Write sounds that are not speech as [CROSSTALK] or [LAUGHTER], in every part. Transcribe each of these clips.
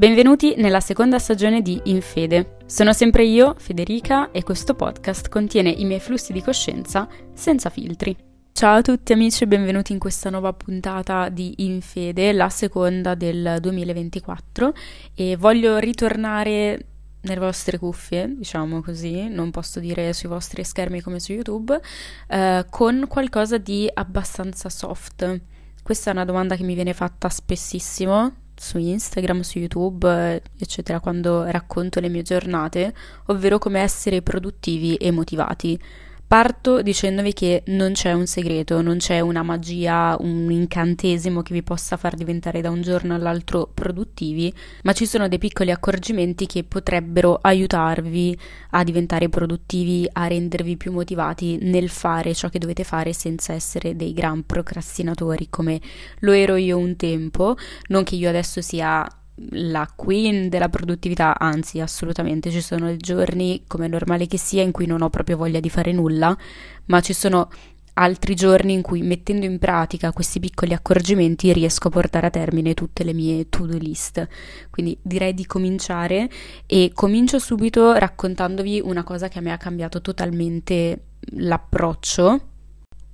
Benvenuti nella seconda stagione di In Fede. Sono sempre io, Federica, e questo podcast contiene i miei flussi di coscienza senza filtri. Ciao a tutti amici e benvenuti in questa nuova puntata di In Fede, la seconda del 2024 e voglio ritornare nelle vostre cuffie, diciamo così, non posso dire sui vostri schermi come su YouTube, eh, con qualcosa di abbastanza soft. Questa è una domanda che mi viene fatta spessissimo su Instagram, su YouTube, eccetera, quando racconto le mie giornate, ovvero come essere produttivi e motivati. Parto dicendovi che non c'è un segreto, non c'è una magia, un incantesimo che vi possa far diventare da un giorno all'altro produttivi, ma ci sono dei piccoli accorgimenti che potrebbero aiutarvi a diventare produttivi, a rendervi più motivati nel fare ciò che dovete fare senza essere dei gran procrastinatori come lo ero io un tempo, non che io adesso sia la queen della produttività, anzi assolutamente ci sono giorni come è normale che sia in cui non ho proprio voglia di fare nulla, ma ci sono altri giorni in cui mettendo in pratica questi piccoli accorgimenti riesco a portare a termine tutte le mie to-do list. Quindi direi di cominciare e comincio subito raccontandovi una cosa che a me ha cambiato totalmente l'approccio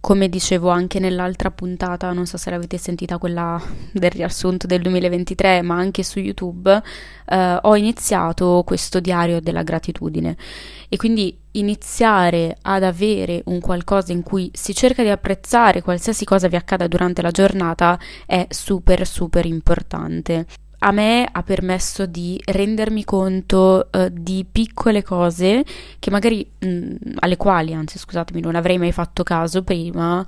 come dicevo anche nell'altra puntata, non so se l'avete sentita quella del riassunto del 2023, ma anche su YouTube, eh, ho iniziato questo diario della gratitudine. E quindi iniziare ad avere un qualcosa in cui si cerca di apprezzare qualsiasi cosa vi accada durante la giornata è super super importante a me ha permesso di rendermi conto uh, di piccole cose che magari mh, mm, alle quali, anzi scusatemi, non avrei mai fatto caso prima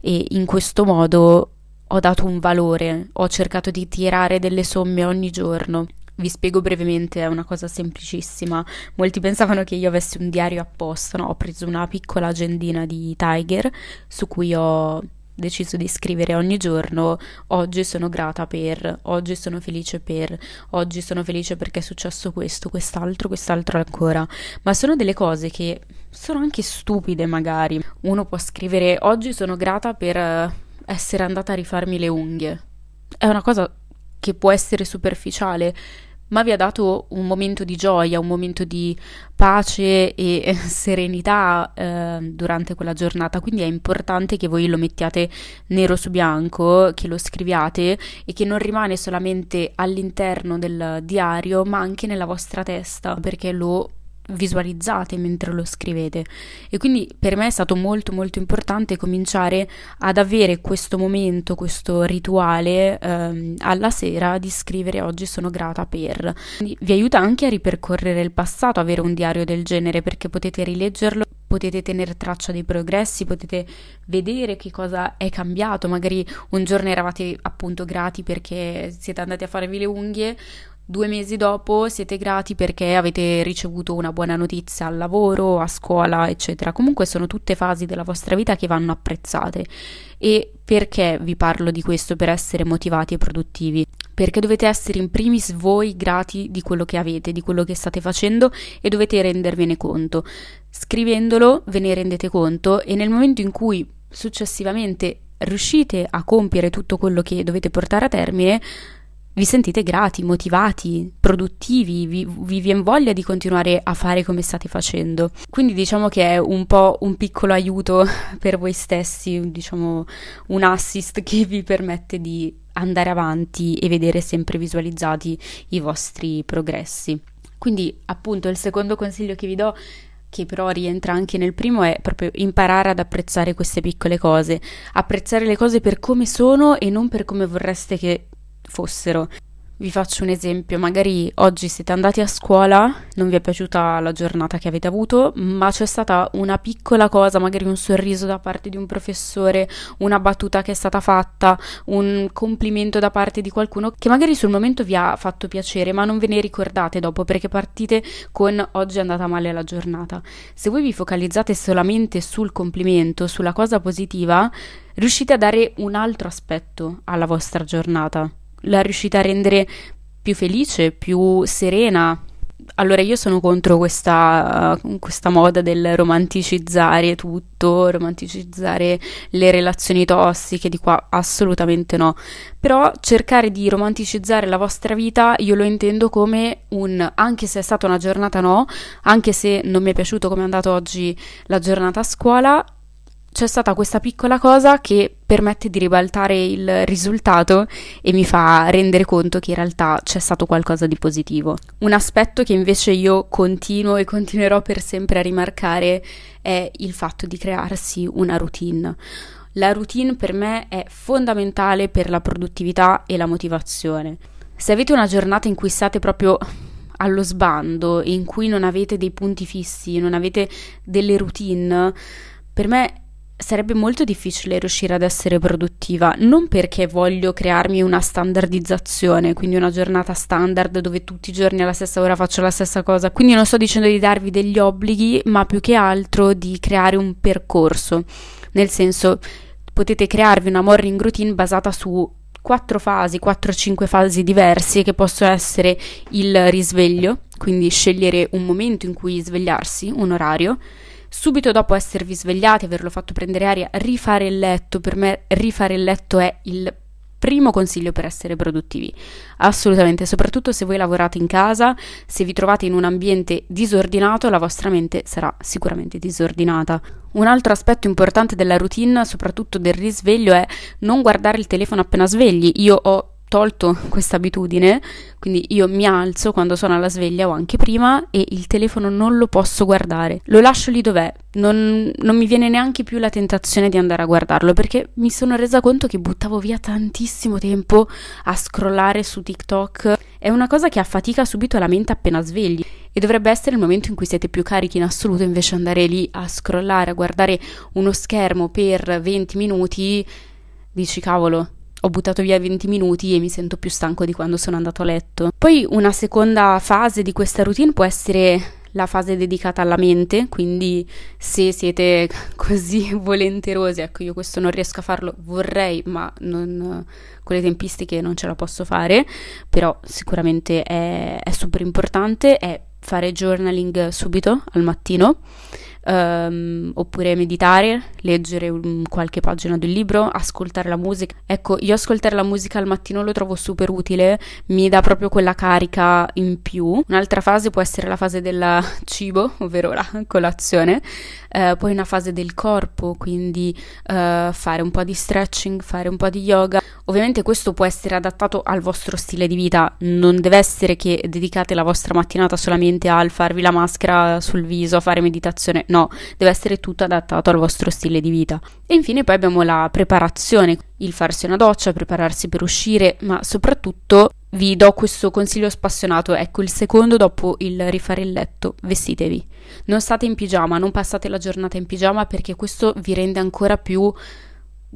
e in questo modo ho dato un valore, ho cercato di tirare delle somme ogni giorno. Vi spiego brevemente, è una cosa semplicissima. Molti pensavano che io avessi un diario apposta, no? Ho preso una piccola agendina di Tiger su cui ho deciso di scrivere ogni giorno oggi sono grata per, oggi sono felice per, oggi sono felice perché è successo questo, quest'altro, quest'altro ancora, ma sono delle cose che sono anche stupide magari. Uno può scrivere oggi sono grata per eh, essere andata a rifarmi le unghie. È una cosa che può essere superficiale, ma vi ha dato un momento di gioia, un momento di pace e [LAUGHS] serenità eh, durante quella giornata. Quindi è importante che voi lo mettiate nero su bianco, che lo scriviate e che non rimane solamente all'interno del diario, ma anche nella vostra testa, perché lo visualizzate mentre lo scrivete e quindi per me è stato molto molto importante cominciare ad avere questo momento, questo rituale ehm, alla sera di scrivere oggi sono grata per. Quindi vi aiuta anche a ripercorrere il passato, avere un diario del genere perché potete rileggerlo, potete tenere traccia dei progressi, potete vedere che cosa è cambiato, magari un giorno eravate appunto grati perché siete andati a farvi le unghie Due mesi dopo siete grati perché avete ricevuto una buona notizia al lavoro, a scuola, eccetera. Comunque sono tutte fasi della vostra vita che vanno apprezzate. E perché vi parlo di questo per essere motivati e produttivi? Perché dovete essere in primis voi grati di quello che avete, di quello che state facendo e dovete rendervene conto. Scrivendolo ve ne rendete conto e nel momento in cui successivamente riuscite a compiere tutto quello che dovete portare a termine, vi sentite grati, motivati, produttivi, vi, vi viene voglia di continuare a fare come state facendo. Quindi diciamo che è un po' un piccolo aiuto [LAUGHS] per voi stessi, diciamo un assist che vi permette di andare avanti e vedere sempre visualizzati i vostri progressi. Quindi appunto il secondo consiglio che vi do che però rientra anche nel primo, è proprio imparare ad apprezzare queste piccole cose, apprezzare le cose per come sono e non per come vorreste che fossero. Vi faccio un esempio, magari oggi siete andati a scuola, non vi è piaciuta la giornata che avete avuto, ma c'è stata una piccola cosa, magari un sorriso da parte di un professore, una battuta che è stata fatta, un complimento da parte di qualcuno che magari sul momento vi ha fatto piacere, ma non ve ne ricordate dopo perché partite con oggi è andata male la giornata. Se voi vi focalizzate solamente sul complimento, sulla cosa positiva, riuscite a dare un altro aspetto alla vostra giornata la riuscite a rendere più felice, più serena, allora io sono contro questa, questa, moda del romanticizzare tutto, romanticizzare le relazioni tossiche, di qua assolutamente no. Però cercare di romanticizzare la vostra vita io lo intendo come un, anche se è stata una giornata no, anche se non mi è piaciuto come è andata oggi la giornata a scuola, c'è stata questa piccola cosa che permette di ribaltare il risultato e mi fa rendere conto che in realtà c'è stato qualcosa di positivo. Un aspetto che invece io continuo e continuerò per sempre a rimarcare è il fatto di crearsi una routine. La routine per me è fondamentale per la produttività e la motivazione. Se avete una giornata in cui state proprio allo sbando, in cui non avete dei punti fissi, non avete delle routine, per me sarebbe molto difficile riuscire ad essere produttiva, non perché voglio crearmi una standardizzazione, quindi una giornata standard dove tutti i giorni alla stessa ora faccio la stessa cosa, quindi non sto dicendo di darvi degli obblighi, ma più che altro di creare un percorso, nel senso potete crearvi una morning routine basata su quattro fasi, 4-5 fasi diverse che possono essere il risveglio, quindi scegliere un momento in cui svegliarsi, un orario, subito dopo esservi svegliati, averlo fatto prendere aria, rifare il letto. Per me rifare il letto è il primo consiglio per essere produttivi. Assolutamente, soprattutto se voi lavorate in casa, se vi trovate in un ambiente disordinato, la vostra mente sarà sicuramente disordinata. Un altro aspetto importante della routine, soprattutto del risveglio, è non guardare il telefono appena svegli. Io ho tolto questa abitudine, quindi io mi alzo quando sono alla sveglia o anche prima e il telefono non lo posso guardare, lo lascio lì dov'è, non, non mi viene neanche più la tentazione di andare a guardarlo perché mi sono resa conto che buttavo via tantissimo tempo a scrollare su TikTok, è una cosa che affatica subito la mente appena svegli e dovrebbe essere il momento in cui siete più carichi in assoluto invece andare lì a scrollare, a guardare uno schermo per 20 minuti, dici cavolo ho buttato via 20 minuti e mi sento più stanco di quando sono andato a letto. Poi una seconda fase di questa routine può essere la fase dedicata alla mente, quindi se siete [LAUGHS] così volenterosi, ecco io questo non riesco a farlo, vorrei, ma non, con le tempistiche non ce la posso fare, però sicuramente è, è super importante, è fare journaling subito al mattino um, oppure meditare, leggere un, qualche pagina del libro, ascoltare la musica. Ecco, io ascoltare la musica al mattino lo trovo super utile, mi dà proprio quella carica in più. Un'altra fase può essere la fase del cibo, [LAUGHS] ovvero la colazione, uh, poi una fase del corpo, quindi uh, fare un po' di stretching, fare un po' di yoga. Ovviamente questo può essere adattato al vostro stile di vita, non deve essere che dedicate la vostra mattinata solamente al farvi la maschera sul viso, a fare meditazione no, deve essere tutto adattato al vostro stile di vita. E infine poi abbiamo la preparazione, il farsi una doccia, prepararsi per uscire, ma soprattutto vi do questo consiglio spassionato, ecco il secondo dopo il rifare il letto, vestitevi. Non state in pigiama, non passate la giornata in pigiama perché questo vi rende ancora più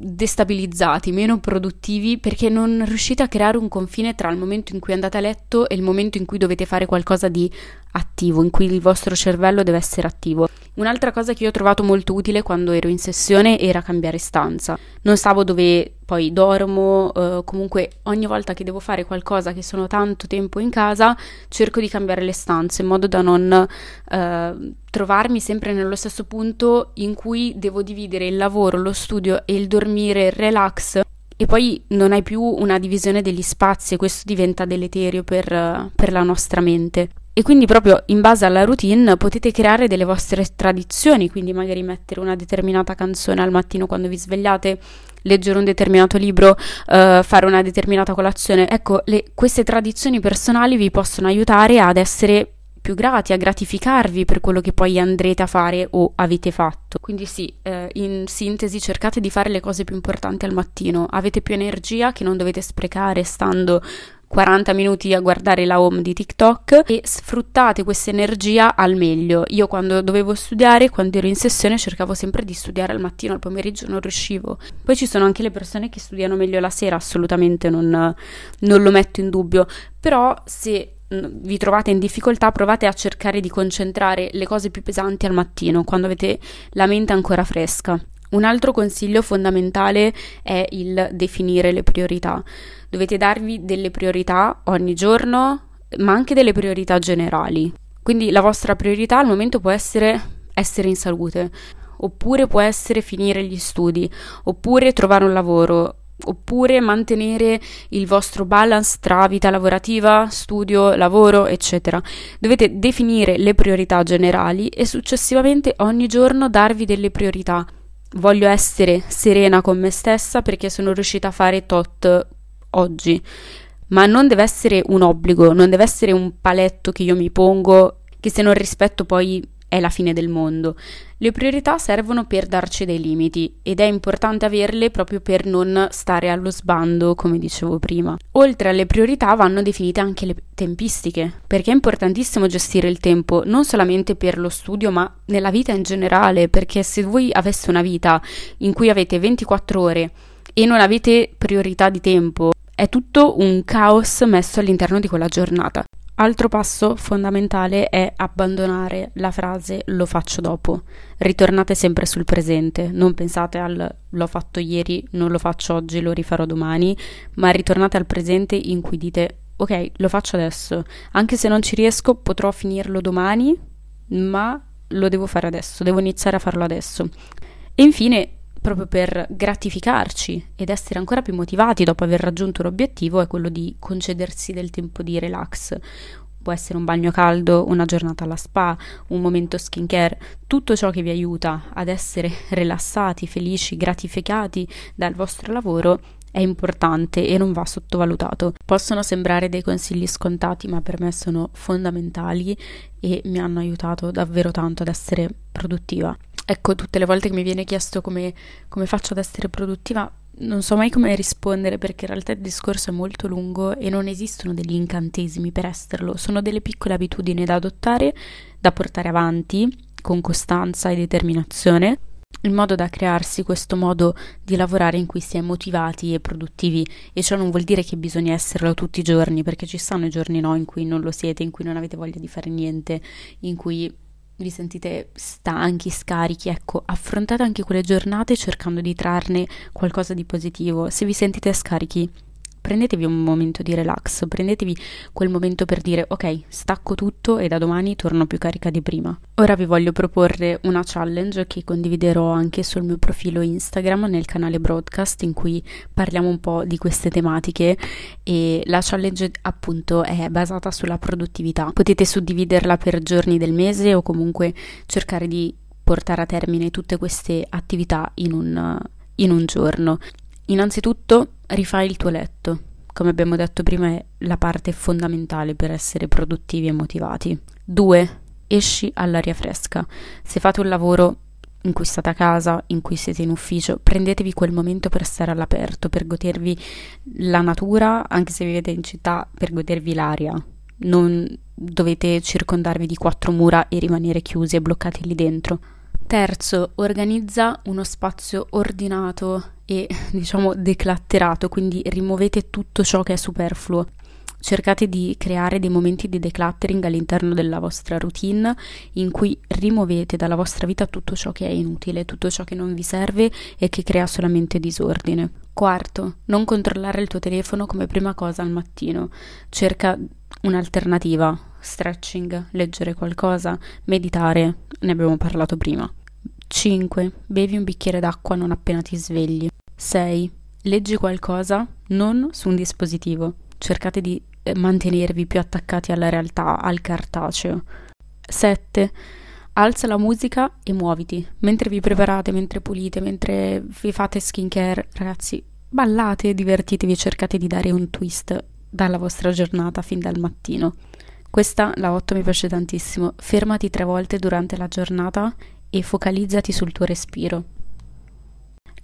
destabilizzati, meno produttivi perché non riuscite a creare un confine tra il momento in cui andate a letto e il momento in cui dovete fare qualcosa di attivo, in cui il vostro cervello deve essere attivo. Un'altra cosa che io ho trovato molto utile quando ero in sessione era cambiare stanza. Non stavo dove poi dormo, eh, comunque ogni volta che devo fare qualcosa che sono tanto tempo in casa, cerco di cambiare le stanze in modo da non eh, trovarmi sempre nello stesso punto in cui devo dividere il lavoro, lo studio e il dormire, il relax e poi non hai più una divisione degli spazi e questo diventa deleterio per, per la nostra mente. E quindi proprio in base alla routine potete creare delle vostre tradizioni, quindi magari mettere una determinata canzone al mattino quando vi svegliate, leggere un determinato libro, uh, fare una determinata colazione. Ecco, le, queste tradizioni personali vi possono aiutare ad essere più grati, a gratificarvi per quello che poi andrete a fare o avete fatto. Quindi sì, eh, in sintesi cercate di fare le cose più importanti al mattino, avete più energia che non dovete sprecare stando 40 minuti a guardare la home di TikTok e sfruttate questa energia al meglio. Io quando dovevo studiare, quando ero in sessione, cercavo sempre di studiare al mattino, al pomeriggio non riuscivo. Poi ci sono anche le persone che studiano meglio la sera, assolutamente non, non lo metto in dubbio, però se vi trovate in difficoltà, provate a cercare di concentrare le cose più pesanti al mattino, quando avete la mente ancora fresca. Un altro consiglio fondamentale è il definire le priorità. Dovete darvi delle priorità ogni giorno, ma anche delle priorità generali. Quindi la vostra priorità al momento può essere essere in salute, oppure può essere finire gli studi, oppure trovare un lavoro, oppure mantenere il vostro balance tra vita lavorativa, studio, lavoro, eccetera. Dovete definire le priorità generali e successivamente ogni giorno darvi delle priorità. Voglio essere serena con me stessa perché sono riuscita a fare tot oggi, ma non deve essere un obbligo, non deve essere un paletto che io mi pongo che se non rispetto poi è la fine del mondo. Le priorità servono per darci dei limiti ed è importante averle proprio per non stare allo sbando, come dicevo prima. Oltre alle priorità vanno definite anche le tempistiche, perché è importantissimo gestire il tempo non solamente per lo studio, ma nella vita in generale, perché se voi aveste una vita in cui avete 24 ore e non avete priorità di tempo, è tutto un caos messo all'interno di quella giornata. Altro passo fondamentale è abbandonare la frase lo faccio dopo. Ritornate sempre sul presente, non pensate al l'ho fatto ieri, non lo faccio oggi, lo rifarò domani, ma ritornate al presente in cui dite ok, lo faccio adesso, anche se non ci riesco potrò finirlo domani, ma lo devo fare adesso, devo iniziare a farlo adesso. E infine proprio per gratificarci ed essere ancora più motivati dopo aver raggiunto l'obiettivo è quello di concedersi del tempo di relax. Può essere un bagno caldo, una giornata alla spa, un momento skincare, tutto ciò che vi aiuta ad essere rilassati, felici, gratificati dal vostro lavoro è importante e non va sottovalutato. Possono sembrare dei consigli scontati, ma per me sono fondamentali e mi hanno aiutato davvero tanto ad essere produttiva. Ecco, tutte le volte che mi viene chiesto come, come faccio ad essere produttiva, non so mai come rispondere perché in realtà il discorso è molto lungo e non esistono degli incantesimi per esserlo, sono delle piccole abitudini da adottare, da portare avanti con costanza e determinazione, in modo da crearsi questo modo di lavorare in cui si è motivati e produttivi. E ciò non vuol dire che bisogna esserlo tutti i giorni perché ci stanno i giorni no in cui non lo siete, in cui non avete voglia di fare niente, in cui vi sentite stanchi, scarichi, ecco, affrontate anche quelle giornate cercando di trarne qualcosa di positivo. Se vi sentite scarichi, prendetevi un momento di relax, prendetevi quel momento per dire ok, stacco tutto e da domani torno più carica di prima. Ora vi voglio proporre una challenge che condividerò anche sul mio profilo Instagram nel canale broadcast in cui parliamo un po' di queste tematiche e la challenge appunto è basata sulla produttività. Potete suddividerla per giorni del mese o comunque cercare di portare a termine tutte queste attività in un, in un giorno. Innanzitutto rifai il tuo letto. Come abbiamo detto prima è la parte fondamentale per essere produttivi e motivati. 2. Esci all'aria fresca. Se fate un lavoro in cui state a casa, in cui siete in ufficio, prendetevi quel momento per stare all'aperto, per godervi la natura, anche se vivete in città, per godervi l'aria. Non dovete circondarvi di quattro mura e rimanere chiusi e bloccati lì dentro. Terzo, organizza uno spazio ordinato e diciamo declatterato, quindi rimuovete tutto ciò che è superfluo. Cercate di creare dei momenti di decluttering all'interno della vostra routine in cui rimuovete dalla vostra vita tutto ciò che è inutile, tutto ciò che non vi serve e che crea solamente disordine. Quarto, non controllare il tuo telefono come prima cosa al mattino. Cerca un'alternativa, stretching, leggere qualcosa, meditare, ne abbiamo parlato prima. 5. Bevi un bicchiere d'acqua non appena ti svegli. 6. Leggi qualcosa non su un dispositivo. Cercate di eh, mantenervi più attaccati alla realtà, al cartaceo. 7. Alza la musica e muoviti. Mentre vi preparate, mentre pulite, mentre vi fate skincare, ragazzi, ballate, divertitevi, cercate di dare un twist dalla vostra giornata fin dal mattino. Questa, la 8, mi piace tantissimo. Fermati tre volte durante la giornata e focalizzati sul tuo respiro.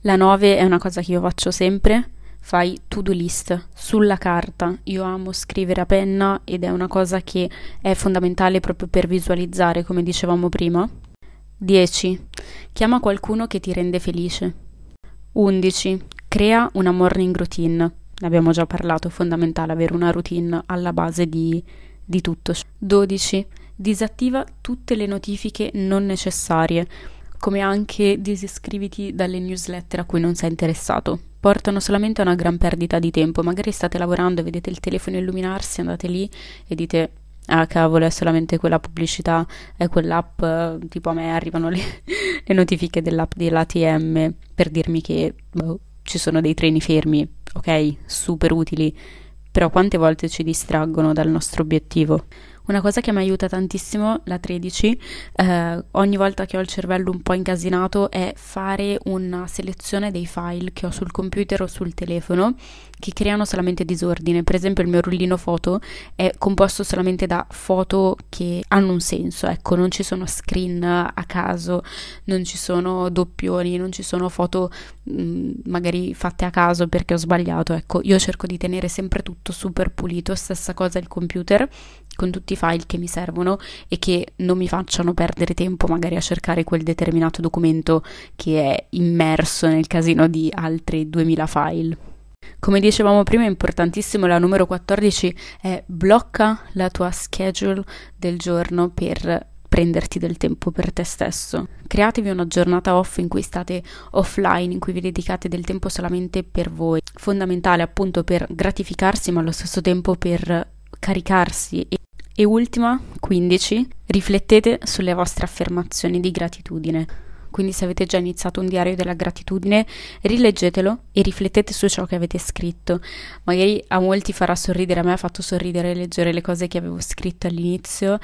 La 9 è una cosa che io faccio sempre, fai to-do list sulla carta. Io amo scrivere a penna ed è una cosa che è fondamentale proprio per visualizzare, come dicevamo prima. 10. Chiama qualcuno che ti rende felice. 11. Crea una morning routine. Ne abbiamo già parlato, è fondamentale avere una routine alla base di, di tutto. 12 disattiva tutte le notifiche non necessarie, come anche disiscriviti dalle newsletter a cui non sei interessato. portano solamente a una gran perdita di tempo. Magari state lavorando e vedete il telefono illuminarsi, andate lì e dite ah cavolo è solamente quella pubblicità, è quell'app, tipo a me arrivano le, [LAUGHS] le notifiche dell'app dell'ATM per dirmi che boh, ci sono dei treni fermi, ok, super utili, però quante volte ci distraggono dal nostro obiettivo? Una cosa che mi aiuta tantissimo, la 13, eh, ogni volta che ho il cervello un po' incasinato, è fare una selezione dei file che ho sul computer o sul telefono che creano solamente disordine. Per esempio il mio rullino foto è composto solamente da foto che hanno un senso, ecco, non ci sono screen a caso, non ci sono doppioni, non ci sono foto mh, mm, magari fatte a caso perché ho sbagliato, ecco, io cerco di tenere sempre tutto super pulito, stessa cosa il computer con tutti i file che mi servono e che non mi facciano perdere tempo magari a cercare quel determinato documento che è immerso nel casino di altri 2000 file. Come dicevamo prima è importantissimo la numero 14 è blocca la tua schedule del giorno per prenderti del tempo per te stesso. Createvi una giornata off in cui state offline, in cui vi dedicate del tempo solamente per voi. Fondamentale appunto per gratificarsi ma allo stesso tempo per caricarsi e e ultima, 15, riflettete sulle vostre affermazioni di gratitudine. Quindi se avete già iniziato un diario della gratitudine, rileggetelo e riflettete su ciò che avete scritto. Magari a molti farà sorridere, a me ha fatto sorridere leggere le cose che avevo scritto all'inizio,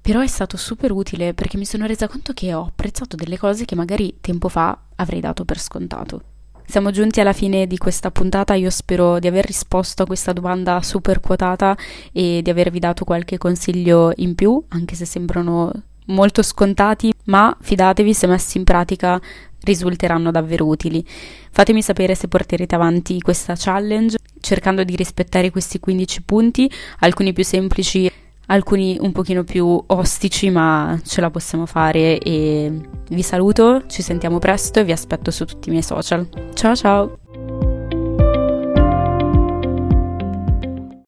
però è stato super utile perché mi sono resa conto che ho apprezzato delle cose che magari tempo fa avrei dato per scontato. Siamo giunti alla fine di questa puntata, io spero di aver risposto a questa domanda super quotata e di avervi dato qualche consiglio in più, anche se sembrano molto scontati, ma fidatevi se messi in pratica risulteranno davvero utili. Fatemi sapere se porterete avanti questa challenge cercando di rispettare questi 15 punti, alcuni più semplici alcuni un pochino più ostici, ma ce la possiamo fare e vi saluto, ci sentiamo presto e vi aspetto su tutti i miei social. Ciao ciao!